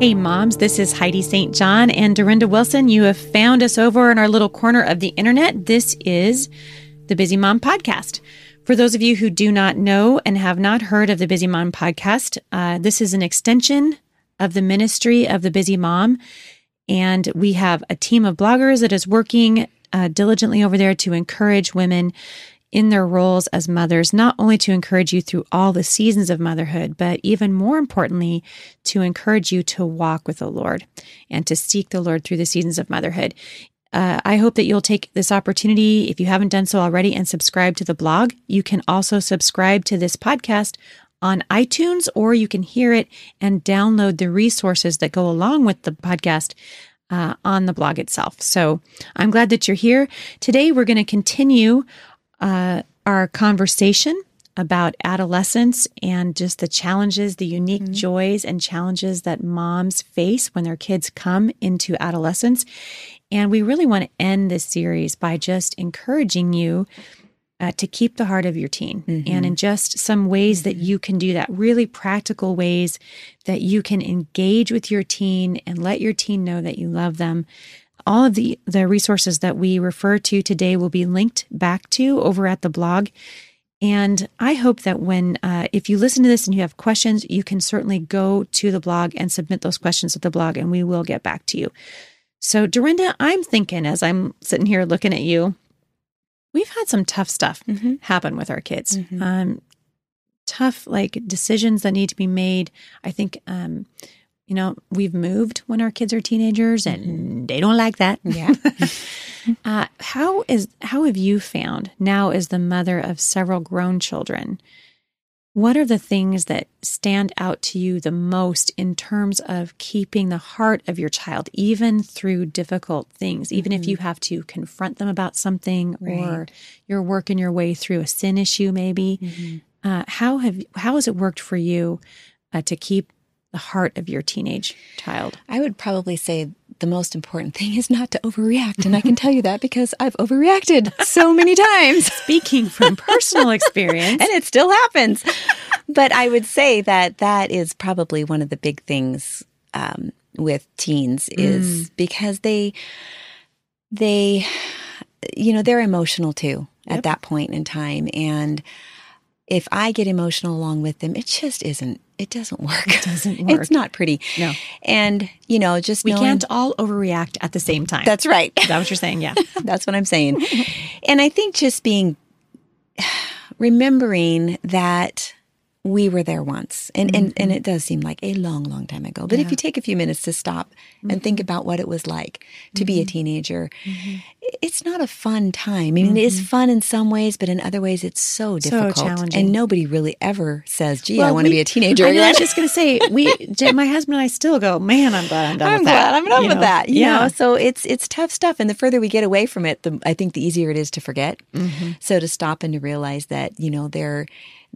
Hey, moms, this is Heidi St. John and Dorinda Wilson. You have found us over in our little corner of the internet. This is the Busy Mom Podcast. For those of you who do not know and have not heard of the Busy Mom Podcast, uh, this is an extension of the ministry of the Busy Mom. And we have a team of bloggers that is working uh, diligently over there to encourage women in their roles as mothers, not only to encourage you through all the seasons of motherhood, but even more importantly, to encourage you to walk with the Lord and to seek the Lord through the seasons of motherhood. Uh, I hope that you'll take this opportunity, if you haven't done so already, and subscribe to the blog. You can also subscribe to this podcast on iTunes, or you can hear it and download the resources that go along with the podcast uh, on the blog itself. So I'm glad that you're here. Today, we're going to continue uh, our conversation about adolescence and just the challenges, the unique mm-hmm. joys and challenges that moms face when their kids come into adolescence. And we really want to end this series by just encouraging you uh, to keep the heart of your teen mm-hmm. and in just some ways that you can do that, really practical ways that you can engage with your teen and let your teen know that you love them all of the, the resources that we refer to today will be linked back to over at the blog. And I hope that when, uh, if you listen to this and you have questions, you can certainly go to the blog and submit those questions at the blog, and we will get back to you. So, Dorinda, I'm thinking as I'm sitting here looking at you, we've had some tough stuff mm-hmm. happen with our kids. Mm-hmm. Um, tough, like decisions that need to be made. I think um, you know, we've moved when our kids are teenagers and they don't like that. Yeah. uh, how is how have you found now as the mother of several grown children? What are the things that stand out to you the most in terms of keeping the heart of your child, even through difficult things, even mm-hmm. if you have to confront them about something right. or you're working your way through a sin issue, maybe? Mm-hmm. Uh, how have how has it worked for you uh, to keep the heart of your teenage child? I would probably say the most important thing is not to overreact. And I can tell you that because I've overreacted so many times. Speaking from personal experience. and it still happens. But I would say that that is probably one of the big things um, with teens is mm. because they, they, you know, they're emotional too yep. at that point in time. And if I get emotional along with them, it just isn't it doesn't work. It doesn't work. It's not pretty. No. And, you know, just We knowing, can't all overreact at the same time. That's right. Is that what you're saying? Yeah. that's what I'm saying. and I think just being remembering that we were there once and, mm-hmm. and and it does seem like a long long time ago but yeah. if you take a few minutes to stop mm-hmm. and think mm-hmm. about what it was like to mm-hmm. be a mm-hmm. teenager mm-hmm. it's not a fun time i mean it is fun in some ways but in other ways it's so difficult so challenging. and nobody really ever says gee well, i want to be a teenager I, know, I was just going to say we my husband and i still go man i'm glad i'm done I'm with glad that i'm done you with know? that you yeah. know so it's it's tough stuff and the further we get away from it the i think the easier it is to forget so to stop and to realize that you know there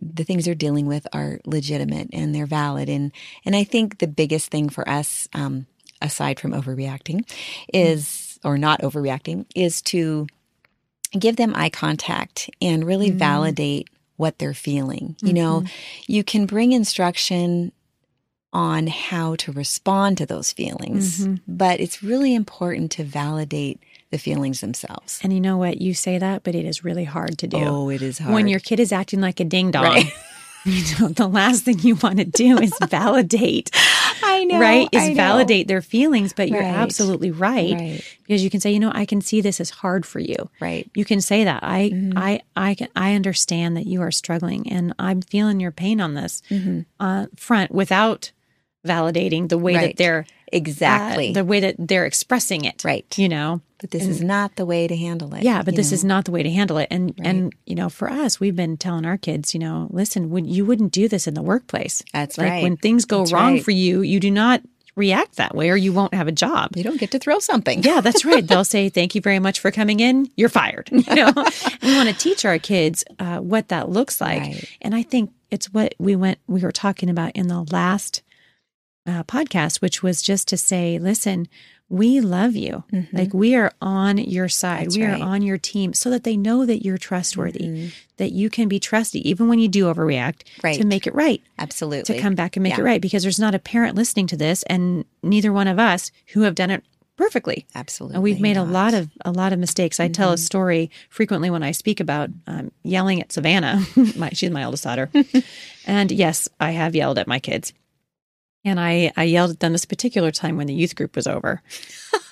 the things they're dealing with are legitimate and they're valid. And and I think the biggest thing for us, um, aside from overreacting, is or not overreacting, is to give them eye contact and really mm. validate what they're feeling. Mm-hmm. You know, mm-hmm. you can bring instruction on how to respond to those feelings, mm-hmm. but it's really important to validate the feelings themselves. And you know what? You say that, but it is really hard to do. Oh, it is hard. When your kid is acting like a ding dong. Right. You know, the last thing you want to do is validate. I know. Right? Is know. validate their feelings, but you're absolutely right. right. Because you can say, you know, I can see this is hard for you. Right. You can say that. I mm-hmm. I I can, I understand that you are struggling and I'm feeling your pain on this mm-hmm. uh, front without validating the way right. that they're exactly uh, the way that they're expressing it. Right. You know. But this and, is not the way to handle it. Yeah, but this know? is not the way to handle it. And right. and you know, for us, we've been telling our kids, you know, listen, when you wouldn't do this in the workplace. That's like right. when things go that's wrong right. for you, you do not react that way or you won't have a job. You don't get to throw something. Yeah, that's right. They'll say, thank you very much for coming in. You're fired. You know, we want to teach our kids uh, what that looks like. Right. And I think it's what we went, we were talking about in the last uh, podcast, which was just to say, listen, we love you. Like we are on your side. That's we right. are on your team so that they know that you're trustworthy, that you can be trusty, even when you do overreact, Right. to make it right, Absolutely. to come back and make Yeah. it right. Because there's not a parent listening to this, and neither one of us who have done it perfectly. Absolutely. And we've made a not. Mm-hmm. lot of a lot of mistakes. I tell a story frequently when I speak about um, yelling at Savannah. my, she's my oldest daughter, and yes, I have yelled at my kids. And I, I yelled at them this particular time when the youth group was over.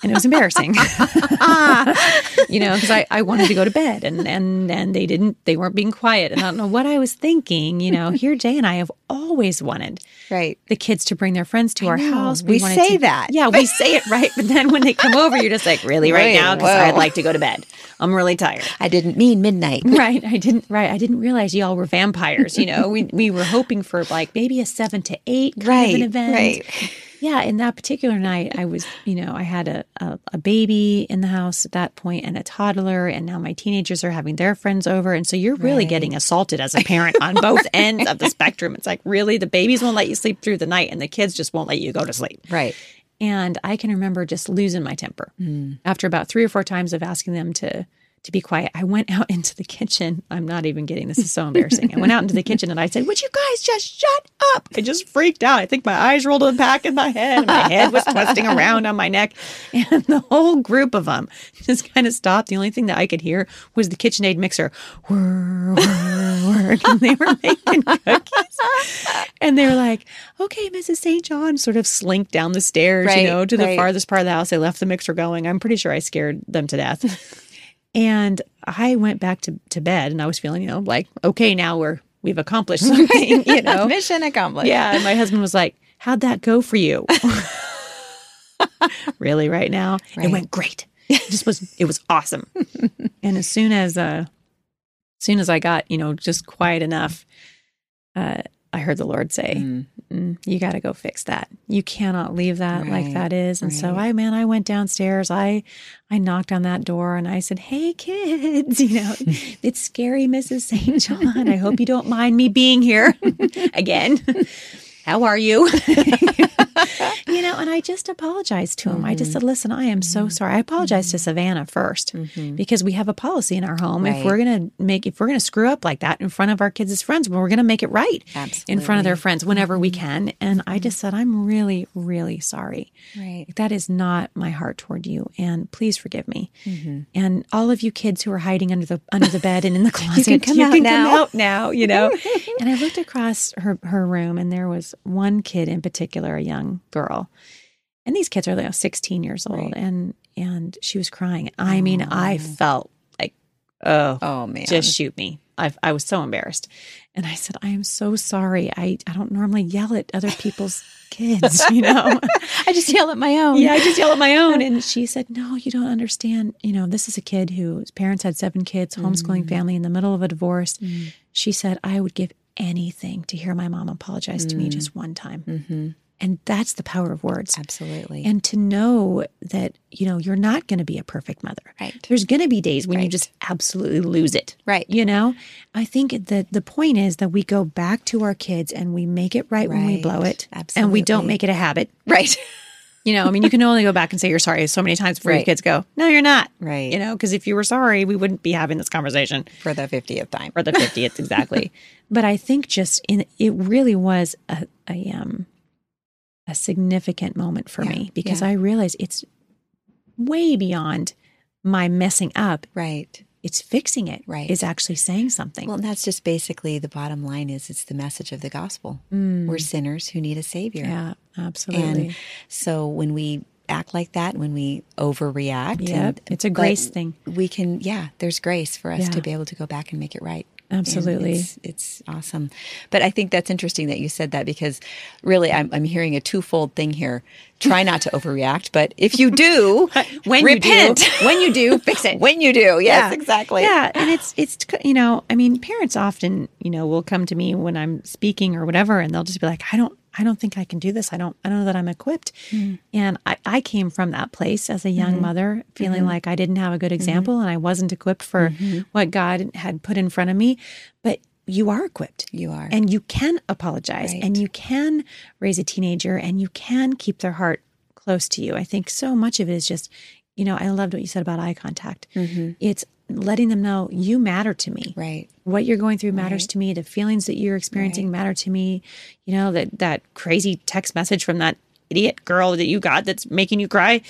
And it was embarrassing. you know, because I, I wanted to go to bed and, and and they didn't they weren't being quiet. And I don't know what I was thinking. You know, here Jay and I have always wanted Right. the kids to bring their friends to our know. house. We wanted say to- that. Yeah, we say it right. But then when they come over, you're just like, really, right, Right, now? Because. I'd like to go to bed. I'm really tired. I didn't mean midnight. Right. I didn't. Right. I didn't realize y'all were vampires. You know, we we were hoping for like maybe a seven to eight kind Right. of an event. Right. Yeah. in that particular night, I was, you know, I had a, a a baby in the house at that point and a toddler, and now my teenagers are having their friends over, and so you're really Right. getting assaulted as a parent on both ends of the spectrum. It's like really the babies won't let you sleep through the night, and the kids just won't let you go to sleep. Right. And I can remember just losing my temper. Mm. After about three or four times of asking them to to be quiet, I went out into the kitchen. I'm not even kidding. This is so embarrassing. I went out into the kitchen and I said, Would you guys just shut up? I just freaked out. I think my eyes rolled in the back in my head and my head was twisting around on my neck. And the whole group of them just kind of stopped. The only thing that I could hear was the KitchenAid mixer. Whir, whir, whir. And they were making cookies. And they were like, okay, Mrs. St. John sort of slinked down the stairs, you know, to the right. farthest part of the house. They left the mixer going. I'm pretty sure I scared them to death. And I went back to, to bed and I was feeling, you know, like, okay, now we're, we've accomplished something, you know? Mission accomplished. Yeah. And my husband was like, how'd that go for you? really right now? It went great. It just was, it was awesome. and as soon as, uh, as soon as I got, you know, just quiet enough, uh, I heard the Lord say, Mm. Mm, you got to go fix that. You cannot leave that like that is. And so. I, man, I went downstairs. I, I knocked on that door and I said, "Hey, kids, you know, it's scary, Mrs. St. John. I hope you don't mind me being here again. How are you?" you know, and I just apologized to him. I Mm-hmm. just said, "Listen, I am so sorry." I apologized to Savannah 1st because we have a policy in our home. If Mm-hmm. We're gonna make, if we're gonna screw up like that in front of our kids' friends, well, we're gonna make it right in front of their friends whenever we Mm-hmm. can. And I just said, I'm really, really sorry. Right. That is not my heart toward you, and please forgive me. Mm-hmm. And all of you kids who are hiding under the under the bed and in the closet, come out now. out now. You know. and I looked across her her room, and there was one kid in particular, a young girl, and these kids are know, 16 years old, Right. and and she was crying. I mean, I oh. felt like, oh, Oh man. just shoot me. I, I was so embarrassed. And I said, I am so sorry. I, I don't normally yell at other people's kids, you know? I just yell at my own. yeah, I just yell at my own. And she said, No, you don't understand. You know, this is a kid whose parents had seven kids, homeschooling mm. family in the middle of a divorce. Mm. She said, I would give anything to hear my mom apologize to me just one time. Mm-hmm. And that's the power of words. Absolutely. And to know that, you know, you're not going to be a perfect mother. Right. There's going to be days when you just absolutely lose it. Right. You know, I think that the point is that we go back to our kids and we make it right, when we blow it. Absolutely. And we don't make it a habit. right. You know, I mean, you can only go back and say you're sorry so many times before your kids go, no, you're not. Right. You know, because if you were sorry, we wouldn't be having this conversation For the fiftieth time. or the 50th exactly. but I think just in it really was a, a um a significant moment for Yeah, me because yeah. I realized it's way beyond my messing up. Right. It's fixing it. Right. It's actually saying something. Well, and that's just basically the bottom line is it's the message of the gospel. We're sinners who need a savior. Mm. yeah, absolutely. And so when we act like that, when we overreact, Yep, and, it's a grace thing. We can, yeah, there's grace for us Yeah. to be able to go back and make it right. Absolutely. It's, it's awesome. But I think that's interesting that you said that because really I'm, I'm hearing a twofold thing here. Try not to overreact, but if you do, when repent. you do, when you do, fix it. when you do, yes, Yeah. exactly. Yeah, and it's it's you know, I mean, parents often you know will come to me when I'm speaking or whatever, and they'll just be like, I don't. I don't think I can do this. I don't I don't know that I'm equipped. Mm. And I, I came from that place as a young mm-hmm. mother, feeling mm-hmm. like I didn't have a good mm-hmm. example and I wasn't equipped for what God had put in front of me. But you are equipped. You are. And you can apologize Right. and you can raise a teenager and you can keep their heart close to you. I think so much of it is just, you know, I loved what you said about eye contact. Mm-hmm. It's letting them know you matter to me. Right. What you're going through matters Right. to me. The feelings that you're experiencing matter to me. You know, that that crazy text message from that idiot girl that you got that's making you cry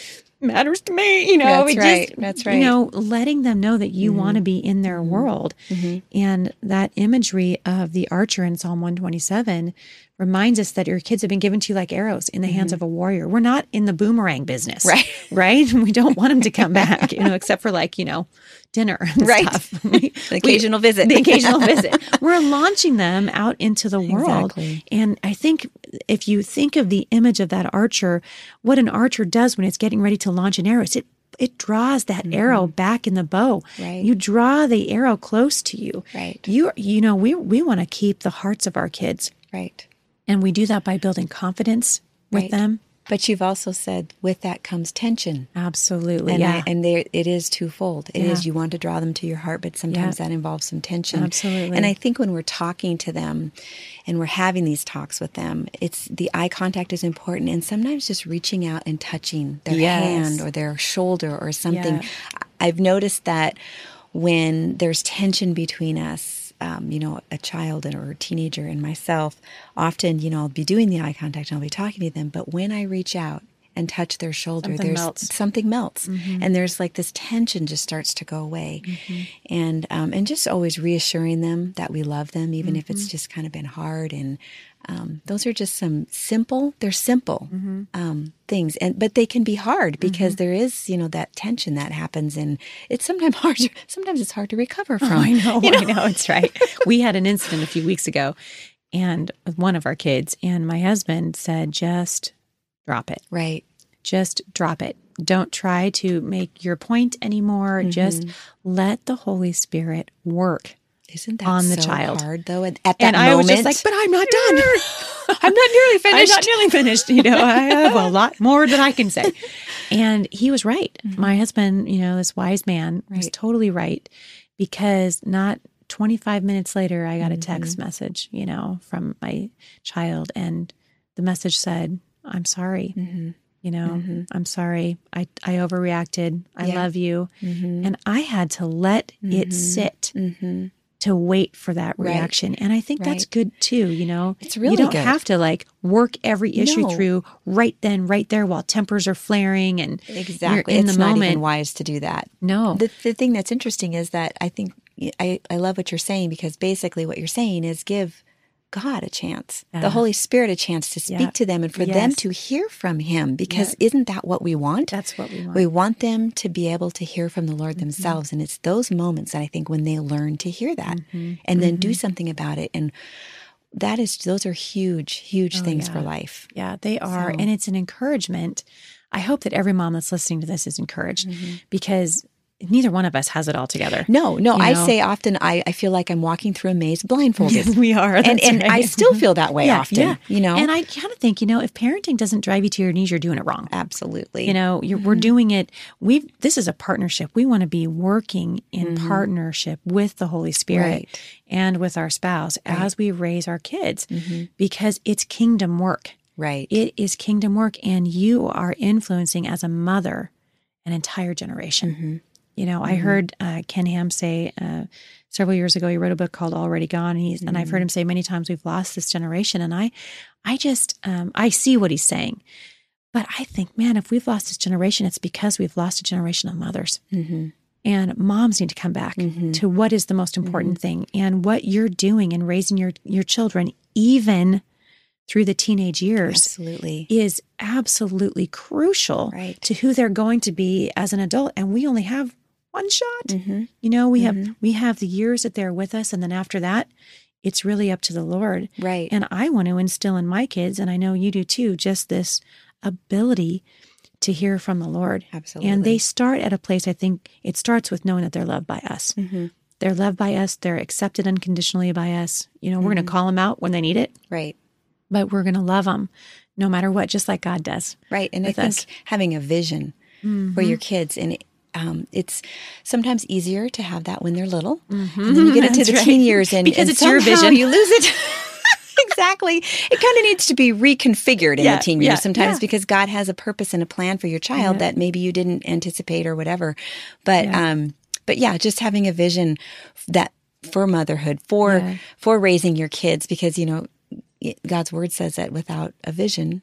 matters to me. You know, That's right. just, That's You know, letting them know that you want to mm-hmm. be in their mm-hmm. world. Mm-hmm. And that imagery of the archer in Psalm 127 reminds us that your kids have been given to you like arrows in the hands of a warrior. We're not in the boomerang business. Right. Right. We don't want them to come back, you know, except for like, you know, dinner and Right. stuff. We- The occasional visit. the occasional visit. We're launching them out into the world. Exactly. And I think if you think of the image of that archer, what an archer does when it's getting ready to launch an arrow is it it draws that arrow back in the bow. Mm-hmm. Right. You draw the arrow close to you. Right. You you know, we we want to keep the hearts of our kids. Right. And we do that by building confidence with Right. them. But you've also said with that comes tension. Absolutely. And, yeah. I, and there, it is twofold. It is Yeah. you want to draw them to your heart, but sometimes that involves some tension. Absolutely. And I think when we're talking to them and we're having these talks with them, it's the eye contact is important. And sometimes just reaching out and touching their Yes. hand or their shoulder or something. Yeah. I've noticed that when there's tension between us, um, you know, a child or a teenager and myself, often, you know, I'll be doing the eye contact and I'll be talking to them. But when I reach out and touch their shoulder, Something there's melts. something melts, and there's like this tension just starts to go away, and um, and just always reassuring them that we love them, even if it's just kind of been hard. And um, those are just some simple. They're simple um, things, and but they can be hard because there is you know that tension that happens, and it's sometimes hard. To, sometimes it's hard to recover from. I know, I know, it's right. we had an incident a few weeks ago and with one of our kids, and my husband said, just drop it. Right. Just drop it. Don't try to make your point anymore. Just let the Holy Spirit work. Isn't that On the so child. hard though? At, at that And I moment, was just like, but I'm not done. I'm not nearly finished. I'm not nearly finished. You know, I have a lot more that I can say. And he was right. Mm-hmm. My husband, you know, this wise man was totally right because not 25 minutes later, I got a mm-hmm. text message, you know, from my child. And the message said, I'm sorry. Mm-hmm. You know, I'm sorry. I, I overreacted. I Yeah. love you. And I had to let it sit to wait for that Right. reaction. And I think that's good too, you know. It's really You don't good. have to like work every issue No. through right then, right there while tempers are flaring and Exactly. in it's the not moment. even wise to do that. No. The, the thing that's interesting is that I think I, I love what you're saying because basically what you're saying is give God a chance, Yeah. the Holy Spirit a chance to speak Yeah. to them and for them to hear from Him because isn't that what we want? That's what we want. Mm-hmm. We want them to be able to hear from the Lord themselves. And it's those moments that I think when they learn to hear that Mm-hmm. and then do something about it. And that is, those are huge, huge things for Oh, life. Yeah, they are. So- And it's an encouragement. I hope that every mom that's listening to this is encouraged because neither one of us has it all together. Mm-hmm. No, no, You I say often I, I feel like I'm walking through a maze blindfolded. Yes, we are. and and I still feel that way often. yeah. You know? And I kind of think, you know, if parenting doesn't drive you to your knees, you're doing it wrong. Absolutely. You know, you're, we're mm-hmm. doing it. We this is a partnership. We want to be working in mm-hmm. partnership with the Holy Spirit Right. and with our spouse as we raise our kids, mm-hmm. because it's kingdom work. right. It is kingdom work, and you are influencing as a mother an entire generation. You know, I heard uh, Ken Ham say uh, several years ago. He wrote a book called "Already Gone," and he's and I've heard him say many times, "We've lost this generation." And I, I just um, I see what he's saying, but I think, man, if we've lost this generation, it's because we've lost a generation of mothers. And moms need to come back to what is the most important thing and what you're doing in raising your your children, even through the teenage years Absolutely. is absolutely crucial Right. to who they're going to be as an adult and we only have one shot Mhm. you know we have we have the years that they're with us and then after that it's really up to the lord Right. and i want to instill in my kids and i know you do too just this ability to hear from the lord Absolutely. and they start at a place i think it starts with knowing that they're loved by us Mm-hmm. they're loved by us they're accepted unconditionally by us you know we're going to call them out when they need it right. but we're going to love them no matter what, just like God does. Right. And I think us. having a vision for your kids and um, it's sometimes easier to have that when they're little. And then you get into That's the right. teen years and Because and it's your vision. You lose it. exactly. It kind of needs to be reconfigured in Yeah, the teen years yeah, sometimes yeah. because God has a purpose and a plan for your child that maybe you didn't anticipate or whatever. But Yeah. um but yeah, just having a vision that for motherhood, for for raising your kids because you know God's word says that without a vision,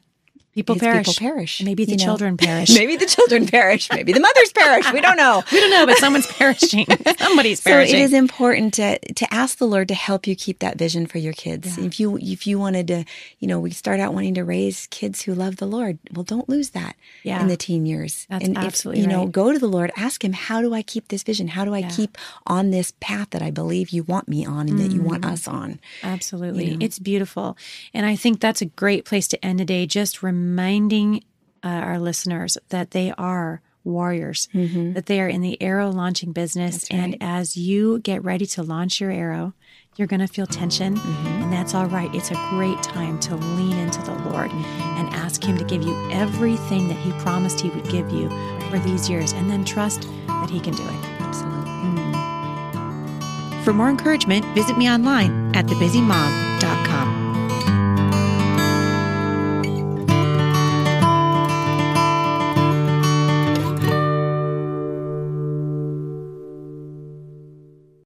People perish. people perish, Maybe the know. children perish. maybe the children perish, maybe the mothers perish. We don't know. we don't know, but someone's perishing. Somebody's perishing. So it is important to to ask the Lord to help you keep that vision for your kids. If you if you wanted to, you know, we start out wanting to raise kids who love the Lord. Well, don't lose that Yeah. in the teen years. That's and absolutely if, you know, right. go to the Lord, ask him, how do I keep this vision? How do I keep on this path that I believe you want me on and that you want Mm. us on? Absolutely. It's beautiful. And I think that's a great place to end today, just reminding uh, our listeners that they are warriors, mm-hmm. that they are in the arrow launching business. And as you get ready to launch your arrow, you're going to feel tension, mm-hmm. and that's all right. It's a great time to lean into the Lord mm-hmm. and ask Him to give you everything that He promised He would give you for these years, and then trust that He can do it. Absolutely. For more encouragement, visit me online at thebusymom.com.